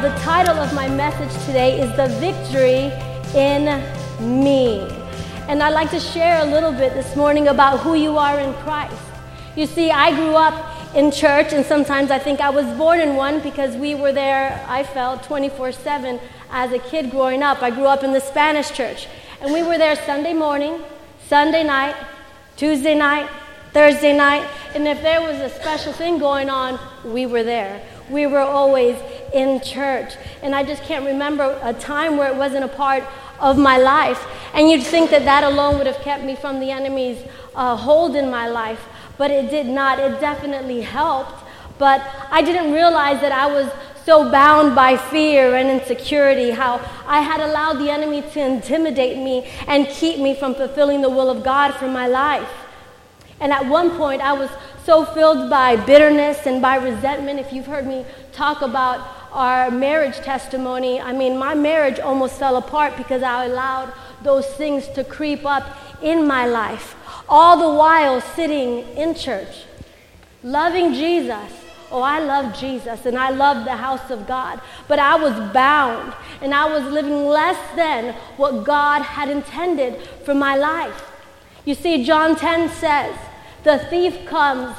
the title of my message today is The Victory in Me. And I'd like to share a little bit this morning about who you are in Christ. You see, I grew up in church, and sometimes I think I was born in one because we were there, I felt, 24 7 as a kid growing up. I grew up in the Spanish church, and we were there Sunday morning, Sunday night, Tuesday night, Thursday night, and if there was a special thing going on, we were there. We were always in church. And I just can't remember a time where it wasn't a part of my life. And you'd think that that alone would have kept me from the enemy's uh, hold in my life, but it did not. It definitely helped. But I didn't realize that I was so bound by fear and insecurity, how I had allowed the enemy to intimidate me and keep me from fulfilling the will of God for my life. And at one point, I was so filled by bitterness and by resentment. If you've heard me talk about our marriage testimony, I mean, my marriage almost fell apart because I allowed those things to creep up in my life. All the while sitting in church, loving Jesus. Oh, I love Jesus and I love the house of God. But I was bound and I was living less than what God had intended for my life. You see, John 10 says, the thief comes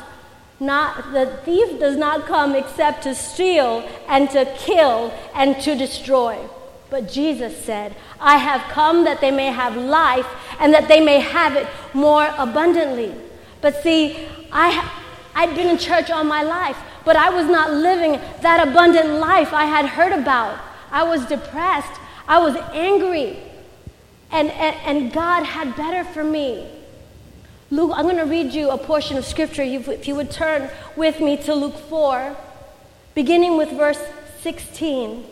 not the thief does not come except to steal and to kill and to destroy. But Jesus said, I have come that they may have life and that they may have it more abundantly. But see, I, I'd been in church all my life, but I was not living that abundant life I had heard about. I was depressed, I was angry, and, and, and God had better for me. Luke, I'm going to read you a portion of scripture. If you would turn with me to Luke 4, beginning with verse 16.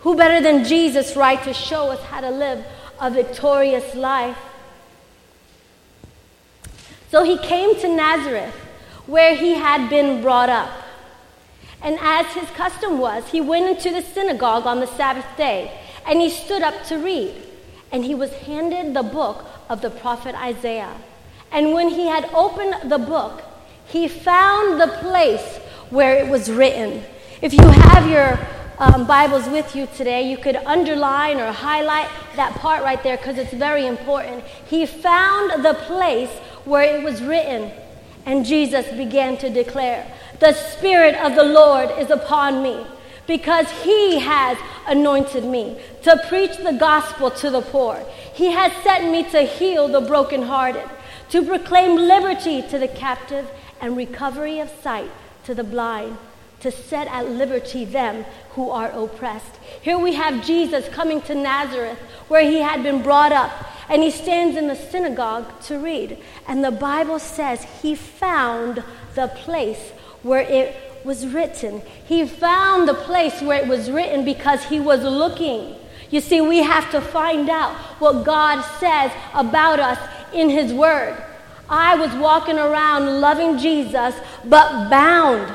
Who better than Jesus, right, to show us how to live a victorious life? So he came to Nazareth, where he had been brought up. And as his custom was, he went into the synagogue on the Sabbath day, and he stood up to read. And he was handed the book of the prophet Isaiah. And when he had opened the book, he found the place where it was written. If you have your um, Bibles with you today, you could underline or highlight that part right there because it's very important. He found the place where it was written, and Jesus began to declare, The Spirit of the Lord is upon me because he has anointed me to preach the gospel to the poor. He has sent me to heal the brokenhearted to proclaim liberty to the captive and recovery of sight to the blind, to set at liberty them who are oppressed. Here we have Jesus coming to Nazareth, where he had been brought up, and he stands in the synagogue to read. And the Bible says he found the place where it was written. He found the place where it was written because he was looking. You see, we have to find out what God says about us in His Word. I was walking around loving Jesus, but bound.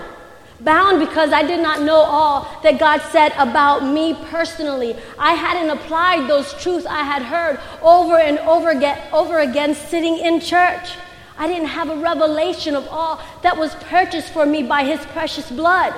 Bound because I did not know all that God said about me personally. I hadn't applied those truths I had heard over and over again, over again sitting in church. I didn't have a revelation of all that was purchased for me by His precious blood.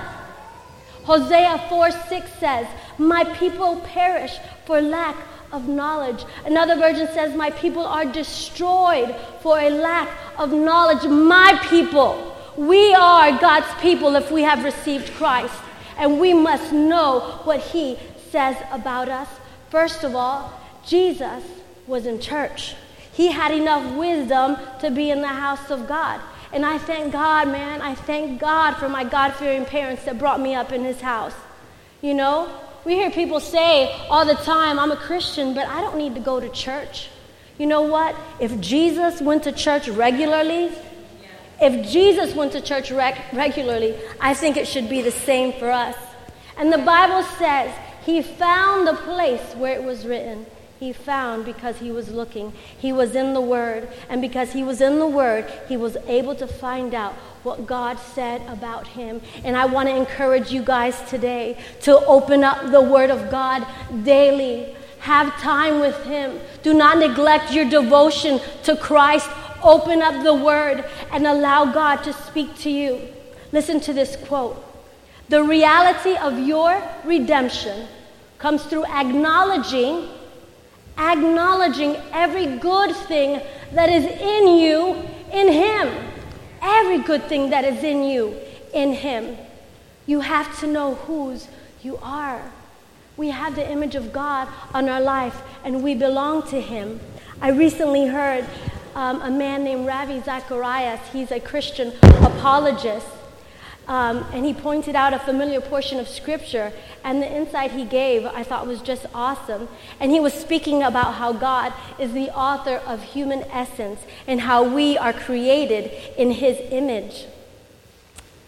Hosea 4 6 says, My people perish for lack of knowledge. Another version says, My people are destroyed for a lack of knowledge. My people, we are God's people if we have received Christ. And we must know what He says about us. First of all, Jesus was in church. He had enough wisdom to be in the house of God. And I thank God, man. I thank God for my God fearing parents that brought me up in His house. You know, we hear people say all the time, I'm a Christian, but I don't need to go to church. You know what? If Jesus went to church regularly, if Jesus went to church rec- regularly, I think it should be the same for us. And the Bible says he found the place where it was written he found because he was looking. He was in the Word. And because he was in the Word, he was able to find out what God said about him. And I want to encourage you guys today to open up the Word of God daily. Have time with Him. Do not neglect your devotion to Christ. Open up the Word and allow God to speak to you. Listen to this quote The reality of your redemption comes through acknowledging acknowledging every good thing that is in you in him. Every good thing that is in you in him. You have to know whose you are. We have the image of God on our life and we belong to him. I recently heard um, a man named Ravi Zacharias. He's a Christian apologist. Um, and he pointed out a familiar portion of scripture, and the insight he gave I thought was just awesome. And he was speaking about how God is the author of human essence and how we are created in his image.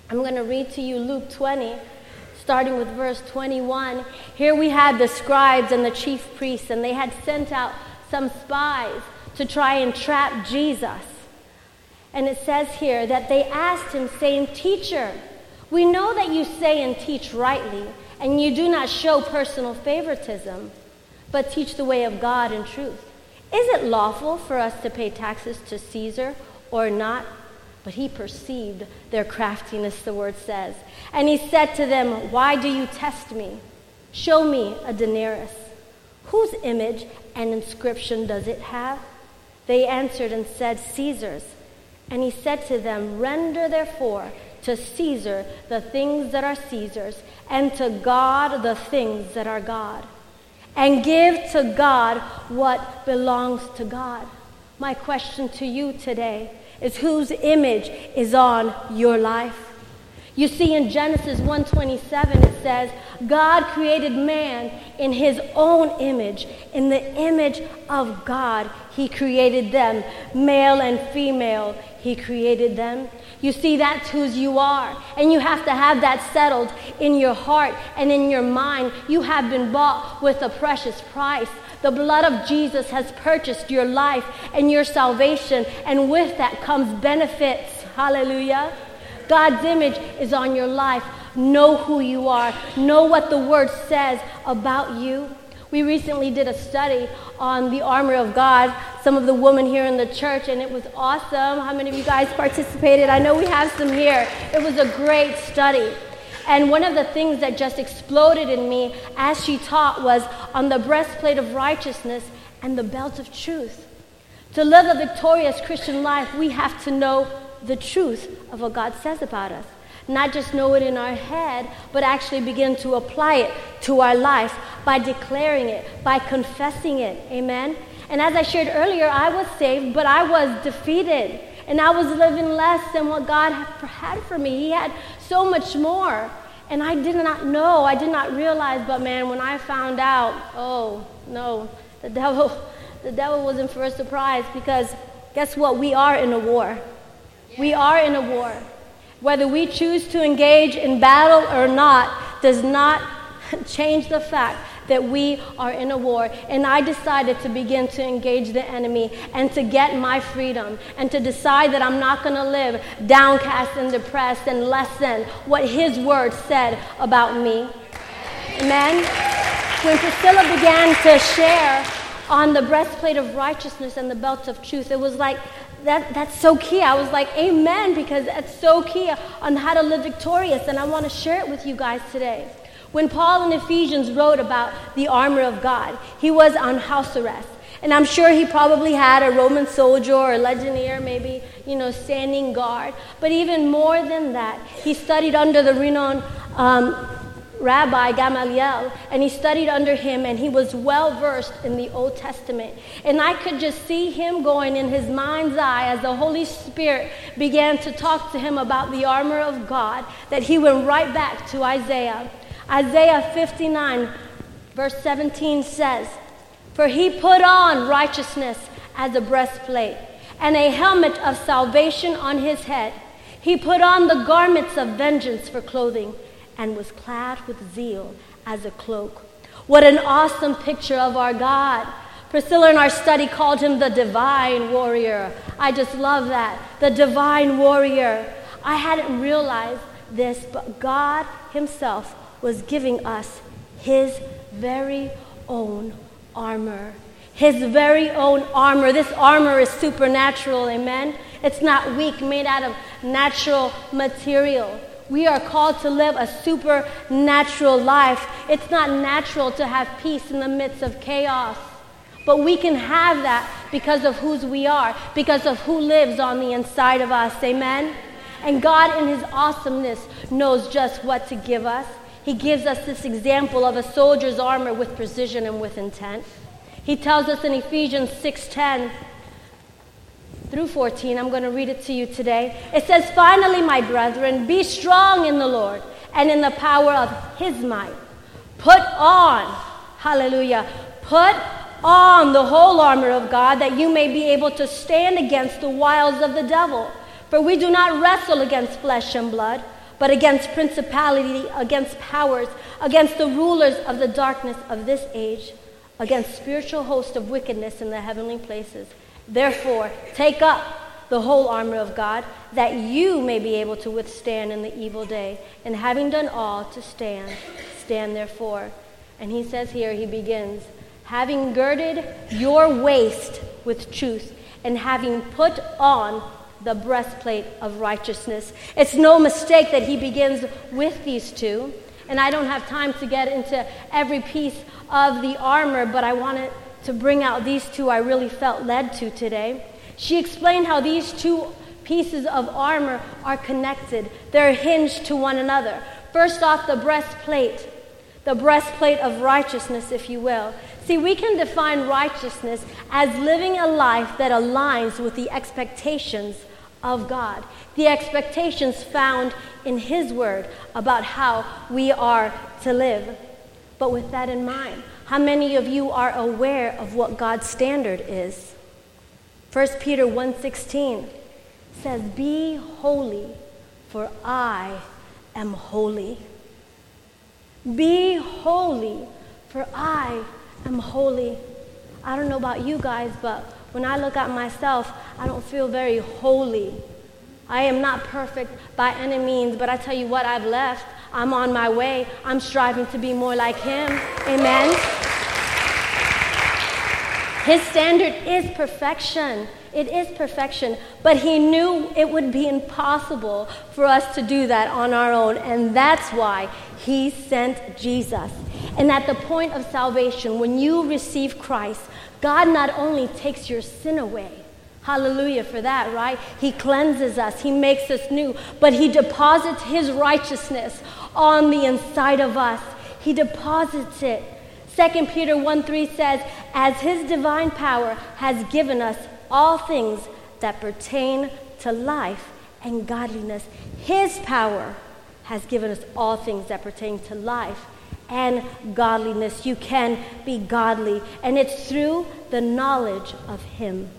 I'm going to read to you Luke 20, starting with verse 21. Here we had the scribes and the chief priests, and they had sent out some spies to try and trap Jesus. And it says here that they asked him, saying, Teacher, we know that you say and teach rightly, and you do not show personal favoritism, but teach the way of God in truth. Is it lawful for us to pay taxes to Caesar or not? But he perceived their craftiness, the word says. And he said to them, Why do you test me? Show me a denarius. Whose image and inscription does it have? They answered and said, Caesar's. And he said to them, Render therefore to Caesar the things that are Caesar's, and to God the things that are God. And give to God what belongs to God. My question to you today is whose image is on your life? You see in Genesis 1:27 it says, God created man in his own image. In the image of God, he created them, male and female. He created them. You see, that's whose you are. And you have to have that settled in your heart and in your mind. You have been bought with a precious price. The blood of Jesus has purchased your life and your salvation, and with that comes benefits. Hallelujah. God's image is on your life. Know who you are, know what the Word says about you. We recently did a study on the armor of God, some of the women here in the church, and it was awesome. How many of you guys participated? I know we have some here. It was a great study. And one of the things that just exploded in me as she taught was on the breastplate of righteousness and the belt of truth. To live a victorious Christian life, we have to know the truth of what God says about us. Not just know it in our head, but actually begin to apply it to our life by declaring it, by confessing it. Amen? And as I shared earlier, I was saved, but I was defeated. And I was living less than what God had for me. He had so much more. And I did not know, I did not realize, but man, when I found out, oh no, the devil, the devil wasn't for a surprise because guess what? We are in a war. We are in a war. Whether we choose to engage in battle or not does not change the fact that we are in a war. And I decided to begin to engage the enemy and to get my freedom and to decide that I'm not going to live downcast and depressed and lessen what his word said about me. Amen. When Priscilla began to share on the breastplate of righteousness and the belt of truth, it was like that, that's so key. I was like, Amen, because that's so key on how to live victorious. And I want to share it with you guys today. When Paul in Ephesians wrote about the armor of God, he was on house arrest. And I'm sure he probably had a Roman soldier or a legionnaire, maybe, you know, standing guard. But even more than that, he studied under the renowned um, Rabbi Gamaliel, and he studied under him, and he was well versed in the Old Testament. And I could just see him going in his mind's eye as the Holy Spirit began to talk to him about the armor of God, that he went right back to Isaiah. Isaiah 59, verse 17 says, For he put on righteousness as a breastplate, and a helmet of salvation on his head. He put on the garments of vengeance for clothing and was clad with zeal as a cloak. What an awesome picture of our God. Priscilla in our study called him the divine warrior. I just love that. The divine warrior. I hadn't realized this, but God Himself was giving us His very own armor. His very own armor. This armor is supernatural, amen? It's not weak, made out of natural material. We are called to live a supernatural life. It's not natural to have peace in the midst of chaos. But we can have that because of whose we are, because of who lives on the inside of us. Amen? And God, in His awesomeness, knows just what to give us. He gives us this example of a soldier's armor with precision and with intent. He tells us in Ephesians 6:10 through 14, I'm going to read it to you today. It says, "Finally, my brethren, be strong in the Lord and in the power of his might. Put on, hallelujah, put on the whole armor of God that you may be able to stand against the wiles of the devil. For we do not wrestle against flesh and blood, but against principality, against powers, against the rulers of the darkness of this age, against spiritual hosts of wickedness in the heavenly places. Therefore, take up the whole armor of God, that you may be able to withstand in the evil day, and having done all to stand, stand therefore. And he says here, he begins, having girded your waist with truth, and having put on the breastplate of righteousness. It's no mistake that he begins with these two. And I don't have time to get into every piece of the armor, but I wanted to bring out these two I really felt led to today. She explained how these two pieces of armor are connected, they're hinged to one another. First off, the breastplate, the breastplate of righteousness, if you will. See, we can define righteousness as living a life that aligns with the expectations of God, the expectations found in His Word about how we are to live. But with that in mind, how many of you are aware of what God's standard is? 1 Peter 1:16 says, "Be holy, for I am holy." Be holy, for I am holy. I don't know about you guys, but when I look at myself, I don't feel very holy. I am not perfect by any means, but I tell you what, I've left. I'm on my way. I'm striving to be more like Him. Amen. His standard is perfection. It is perfection. But He knew it would be impossible for us to do that on our own. And that's why He sent Jesus. And at the point of salvation, when you receive Christ, God not only takes your sin away, hallelujah for that, right? He cleanses us, He makes us new, but He deposits His righteousness on the inside of us. He deposits it. 2 Peter 1 3 says, As His divine power has given us all things that pertain to life and godliness, His power has given us all things that pertain to life and godliness. You can be godly, and it's through the knowledge of Him.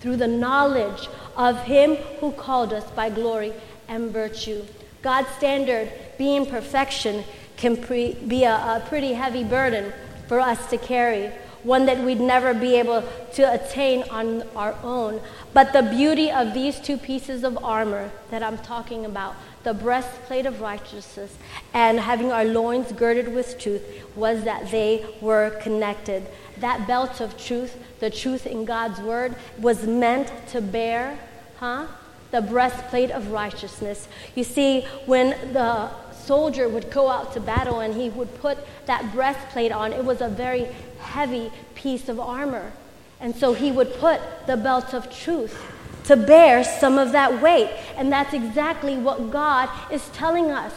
Through the knowledge of Him who called us by glory and virtue. God's standard, being perfection, can pre- be a, a pretty heavy burden for us to carry, one that we'd never be able to attain on our own. But the beauty of these two pieces of armor that I'm talking about the breastplate of righteousness and having our loins girded with truth was that they were connected. That belt of truth, the truth in God's word, was meant to bear, huh? The breastplate of righteousness. You see, when the soldier would go out to battle and he would put that breastplate on, it was a very heavy piece of armor. And so he would put the belt of truth to bear some of that weight. And that's exactly what God is telling us.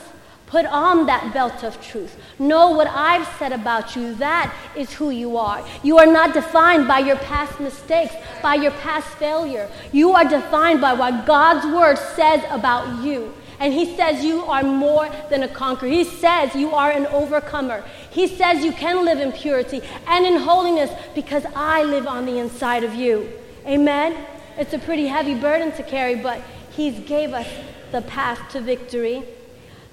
Put on that belt of truth. Know what I've said about you. That is who you are. You are not defined by your past mistakes, by your past failure. You are defined by what God's word says about you. And he says you are more than a conqueror. He says you are an overcomer. He says you can live in purity and in holiness because I live on the inside of you. Amen. It's a pretty heavy burden to carry, but He's gave us the path to victory.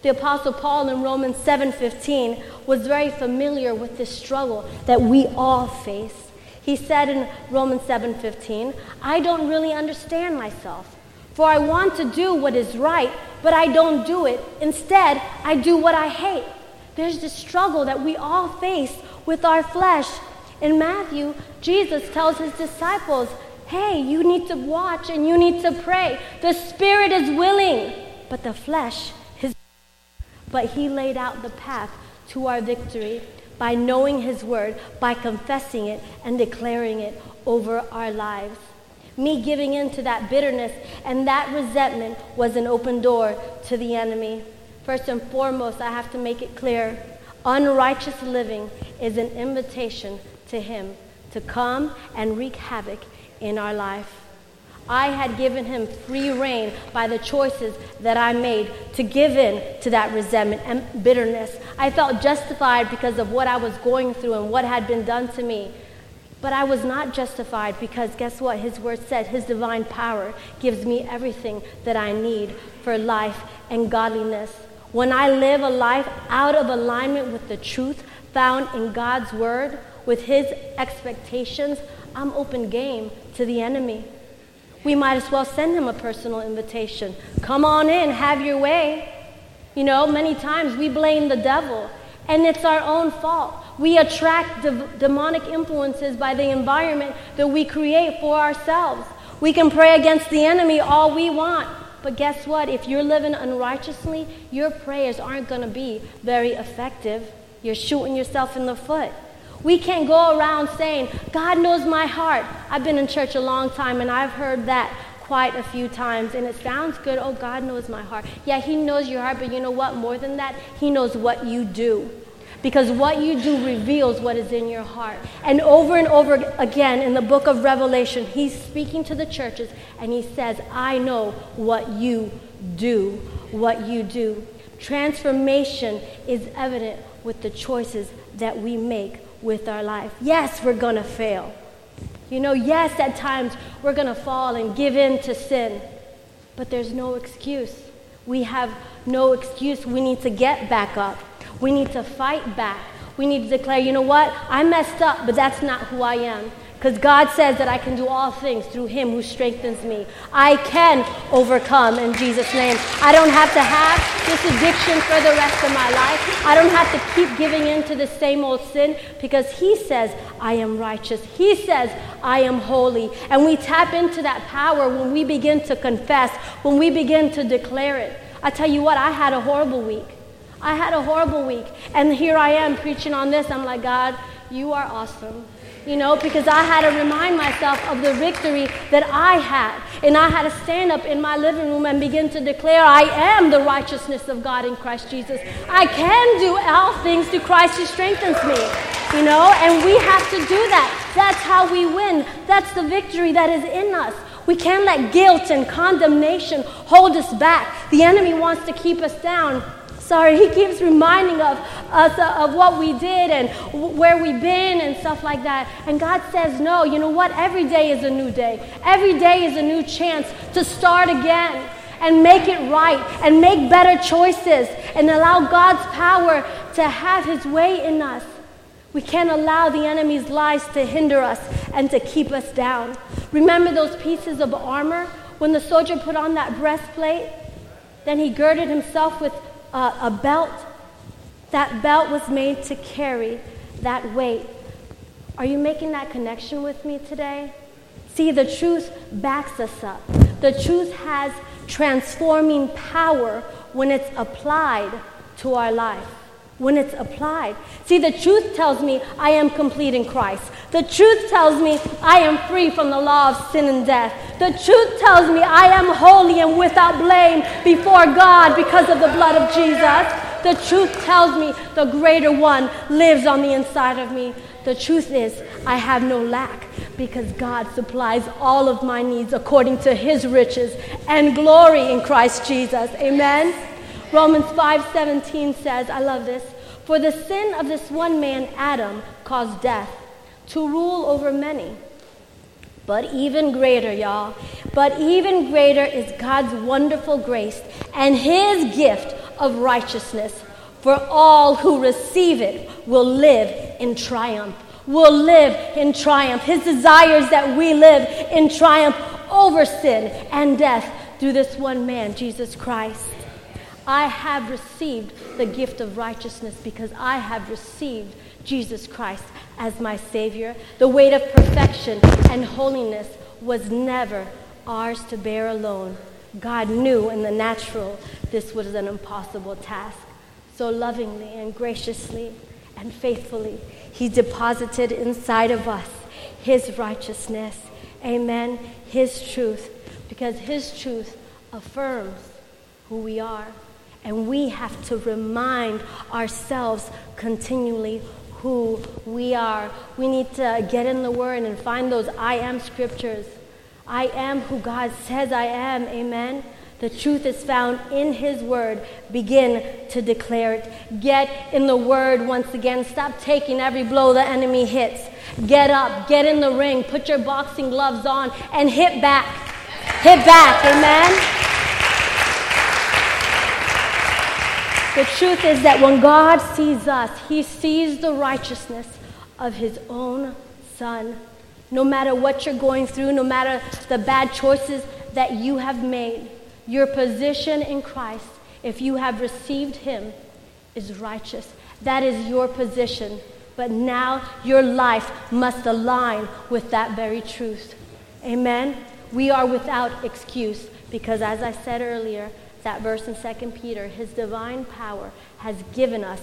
The apostle Paul in Romans 7:15 was very familiar with this struggle that we all face. He said in Romans 7:15, "I don't really understand myself, for I want to do what is right, but I don't do it. Instead, I do what I hate." There's this struggle that we all face with our flesh. In Matthew, Jesus tells his disciples hey, you need to watch and you need to pray. The spirit is willing, but the flesh is but He laid out the path to our victory by knowing His word, by confessing it and declaring it over our lives. Me giving in to that bitterness and that resentment was an open door to the enemy. First and foremost, I have to make it clear unrighteous living is an invitation to Him to come and wreak havoc in our life. I had given him free rein by the choices that I made to give in to that resentment and bitterness. I felt justified because of what I was going through and what had been done to me. But I was not justified because guess what? His word said his divine power gives me everything that I need for life and godliness. When I live a life out of alignment with the truth found in God's word, with his expectations, I'm open game to the enemy. We might as well send him a personal invitation. Come on in, have your way. You know, many times we blame the devil, and it's our own fault. We attract de- demonic influences by the environment that we create for ourselves. We can pray against the enemy all we want, but guess what? If you're living unrighteously, your prayers aren't going to be very effective. You're shooting yourself in the foot. We can't go around saying, God knows my heart. I've been in church a long time and I've heard that quite a few times and it sounds good. Oh, God knows my heart. Yeah, He knows your heart, but you know what? More than that, He knows what you do because what you do reveals what is in your heart. And over and over again in the book of Revelation, he's speaking to the churches and he says, I know what you do, what you do. Transformation is evident with the choices that we make with our life. Yes, we're going to fail. You know, yes, at times we're going to fall and give in to sin, but there's no excuse. We have no excuse. We need to get back up. We need to fight back. We need to declare, you know what? I messed up, but that's not who I am. Because God says that I can do all things through Him who strengthens me. I can overcome in Jesus' name. I don't have to have this addiction for the rest of my life. I don't have to keep giving in to the same old sin because He says, I am righteous. He says, I am holy. And we tap into that power when we begin to confess, when we begin to declare it. I tell you what, I had a horrible week. I had a horrible week. And here I am preaching on this. I'm like, God, you are awesome. You know, because I had to remind myself of the victory that I had. And I had to stand up in my living room and begin to declare, I am the righteousness of God in Christ Jesus. I can do all things through Christ who strengthens me. You know, and we have to do that. That's how we win. That's the victory that is in us. We can't let guilt and condemnation hold us back. The enemy wants to keep us down. Sorry, he keeps reminding of us uh, of what we did and where we've been and stuff like that. And God says, No, you know what? Every day is a new day. Every day is a new chance to start again and make it right and make better choices and allow God's power to have his way in us. We can't allow the enemy's lies to hinder us and to keep us down. Remember those pieces of armor? When the soldier put on that breastplate, then he girded himself with uh, a belt. That belt was made to carry that weight. Are you making that connection with me today? See, the truth backs us up. The truth has transforming power when it's applied to our life when it's applied. See, the truth tells me I am complete in Christ. The truth tells me I am free from the law of sin and death. The truth tells me I am holy and without blame before God because of the blood of Jesus. The truth tells me the greater one lives on the inside of me. The truth is, I have no lack because God supplies all of my needs according to his riches and glory in Christ Jesus. Amen. Romans 5:17 says, I love this, for the sin of this one man Adam caused death to rule over many. But even greater, y'all, but even greater is God's wonderful grace and his gift of righteousness. For all who receive it will live in triumph. Will live in triumph. His desires that we live in triumph over sin and death through this one man, Jesus Christ. I have received the gift of righteousness because I have received Jesus Christ as my Savior. The weight of perfection and holiness was never ours to bear alone. God knew in the natural this was an impossible task. so lovingly and graciously and faithfully. He deposited inside of us His righteousness. Amen. His truth. Because His truth affirms who we are. And we have to remind ourselves continually who we are. We need to get in the Word and find those I am scriptures. I am who God says I am. Amen. The truth is found in His Word. Begin to declare it. Get in the Word once again. Stop taking every blow the enemy hits. Get up, get in the ring, put your boxing gloves on, and hit back. Hit back. Amen. The truth is that when God sees us, He sees the righteousness of His own Son. No matter what you're going through, no matter the bad choices that you have made, your position in Christ, if you have received Him, is righteous. That is your position. But now your life must align with that very truth. Amen? We are without excuse because, as I said earlier, that verse in 2 Peter, his divine power has given us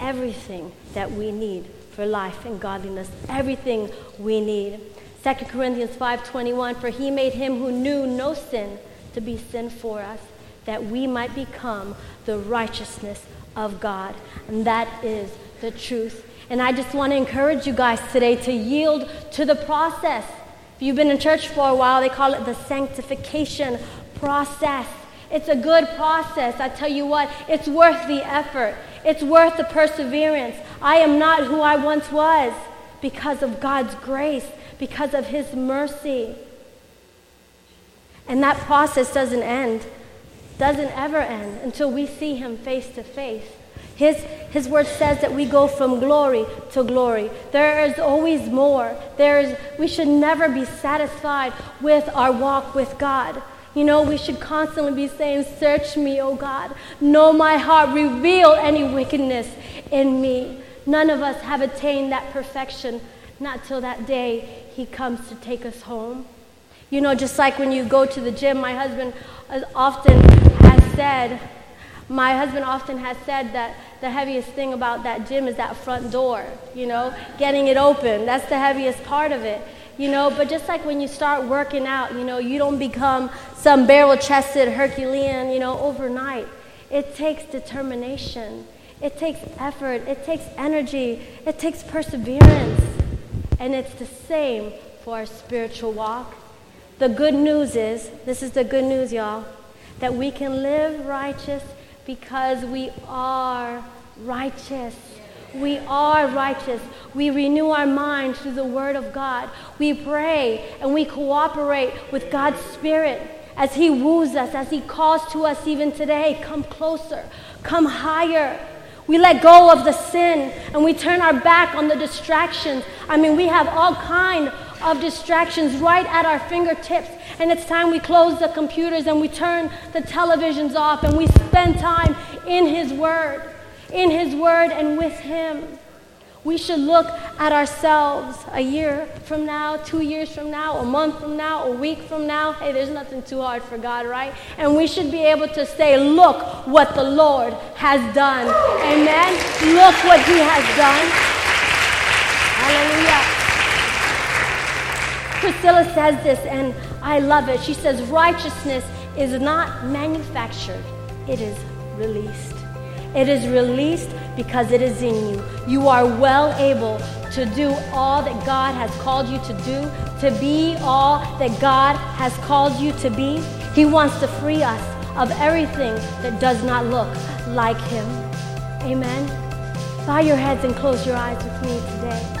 everything that we need for life and godliness, everything we need. 2 Corinthians 5:21 for he made him who knew no sin to be sin for us that we might become the righteousness of God. And that is the truth. And I just want to encourage you guys today to yield to the process. If you've been in church for a while, they call it the sanctification process. It's a good process. I tell you what, it's worth the effort. It's worth the perseverance. I am not who I once was because of God's grace, because of His mercy. And that process doesn't end, doesn't ever end until we see Him face to face. His, his word says that we go from glory to glory. There is always more. There is, we should never be satisfied with our walk with God. You know, we should constantly be saying, Search me, O God. Know my heart. Reveal any wickedness in me. None of us have attained that perfection, not till that day He comes to take us home. You know, just like when you go to the gym, my husband often has said, my husband often has said that the heaviest thing about that gym is that front door, you know, getting it open. That's the heaviest part of it you know but just like when you start working out you know you don't become some barrel chested herculean you know overnight. It takes determination. It takes effort. It takes energy. It takes perseverance. And it's the same for our spiritual walk. The good news is this is the good news y'all that we can live righteous because we are righteous we are righteous. We renew our mind through the Word of God. We pray and we cooperate with God's Spirit as He woos us, as He calls to us even today. Come closer, come higher. We let go of the sin and we turn our back on the distractions. I mean, we have all kind of distractions right at our fingertips. And it's time we close the computers and we turn the televisions off and we spend time in His Word in His Word and with Him. We should look at ourselves a year from now, two years from now, a month from now, a week from now. Hey, there's nothing too hard for God, right? And we should be able to say, Look what the Lord has done. Amen. Look what He has done. Hallelujah. Priscilla says this, and I love it. She says, Righteousness is not manufactured, it is released. It is released because it is in you. You are well able to do all that God has called you to do, to be all that God has called you to be. He wants to free us of everything that does not look like Him. Amen. Bow your heads and close your eyes with me today.